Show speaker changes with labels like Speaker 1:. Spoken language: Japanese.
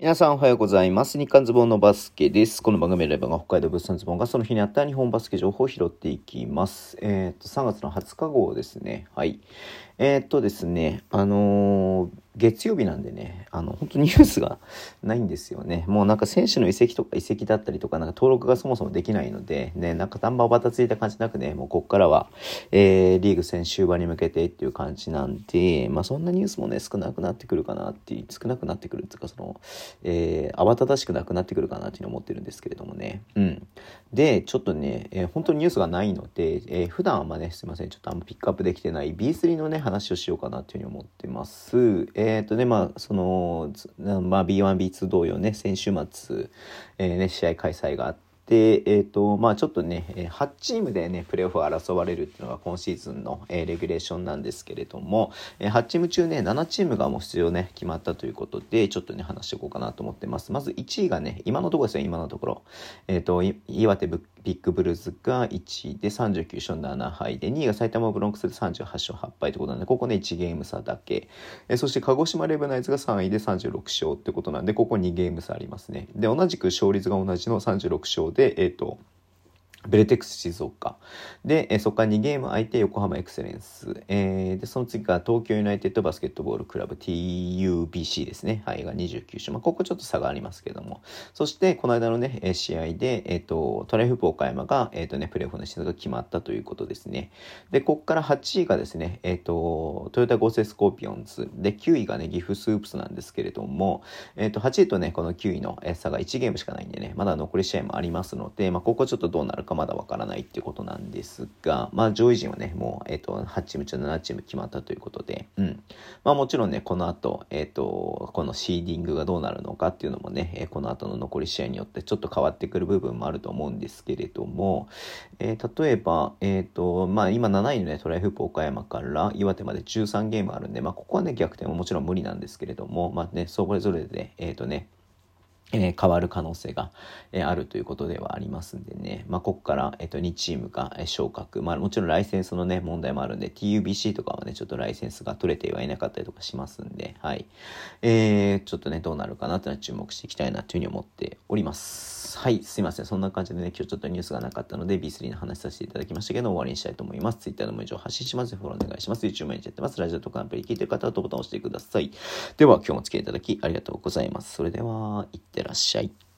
Speaker 1: 皆さんおはようございます。日刊ズボンのバスケです。この番組でレバが北海道物産ズボンがその日にあった日本バスケ情報を拾っていきます。えっ、と、3月の20日号ですね。はい。えー、っとですね、あのー、月曜日なんでね、あの、本当ニュースがないんですよね。もうなんか選手の移籍とか移籍だったりとか、なんか登録がそもそもできないので、ね、なんか単場ばたついた感じなくね、もうこっからは、えー、リーグ戦終盤に向けてっていう感じなんで、まあそんなニュースもね、少なくなってくるかなっていう、少なくなってくるっていうか、その、えー、慌ただしくなくなってくるかなっていうのを思ってるんですけれどもね。うん。で、ちょっとね、えー、本当にニュースがないので、えー、普段はまね、すいません、ちょっとあんまピックアップできてない B3 のね、話をしようかなというふうに思ってます。ええっ、ー、とね、まあ、その、まあ、B1、B2 同様ね、先週末、えー、ね、試合開催があって、えっ、ー、と、まあちょっとね、8チームでね、プレーオフを争われるっていうのが今シーズンの、えー、レギュレーションなんですけれども、えー、8チーム中ね、7チームがもう出場ね、決まったということで、ちょっとね、話していこうかなと思ってます。まず1位がね、今のところですよ、今のところ。えっ、ー、と、岩手ビッグブルーズが1位で39勝7敗で、2位が埼玉ブロンクスで38勝8敗ってことなんで、ここね、1ゲーム差だけ。えそして鹿児島レブナイズが3位で36勝ってことなんで、ここ2ゲーム差ありますね。で、同じく勝率が同じの36勝で、えっ、ー、と、ベルテックス静岡。で、えそこから2ゲーム空いて横浜エクセレンス。えー、で、その次が東京ユナイテッドバスケットボールクラブ TUBC ですね。はい、が29勝。まあ、ここちょっと差がありますけども。そして、この間のね、試合で、えっ、ー、と、トライフープ岡山が、えっ、ー、とね、プレーオフの進出が決まったということですね。で、ここから8位がですね、えっ、と、トヨタ合成スコーピオンズ。で、9位がね、岐阜スープスなんですけれども、えっ、と、8位とね、この9位の差が1ゲームしかないんでね、まだ残り試合もありますので、まあ、ここちょっとどうなるかかまだわからないっていうことなんですが、まあ上位陣はね、もう、えっ、ー、と、8チーム中7チーム決まったということで、うん。まあもちろんね、この後、えっ、ー、と、このシーディングがどうなるのかっていうのもね、えこの後の残り試合によってちょっと変わってくる部分もあると思うんですけれども、え、例えば、えっ、と、まあ今7位のね、トライフープ岡山から岩手まで13ゲームあるんで、まあここはね、逆転ももちろん無理なんですけれども、まあね、それぞれで、えっ、とね、え、変わる可能性が、え、あるということではありますんでね。まあ、ここから、えっ、と、2チームが、え昇格。まあ、もちろんライセンスのね、問題もあるんで、TUBC とかはね、ちょっとライセンスが取れてはいなかったりとかしますんで、はい。えー、ちょっとね、どうなるかなっていうのは注目していきたいなというふうに思っております。はい、すいません。そんな感じでね、今日ちょっとニュースがなかったので、B3 の話させていただきましたけど、終わりにしたいと思います。Twitter でも以上発信します。フォローお願いします。YouTube 毎日やってます。ラジオとかアプリ聞いてる方はボタンを押してください。では、今日もお付き合いいただきありがとうございます。それでは、いってらっしゃい。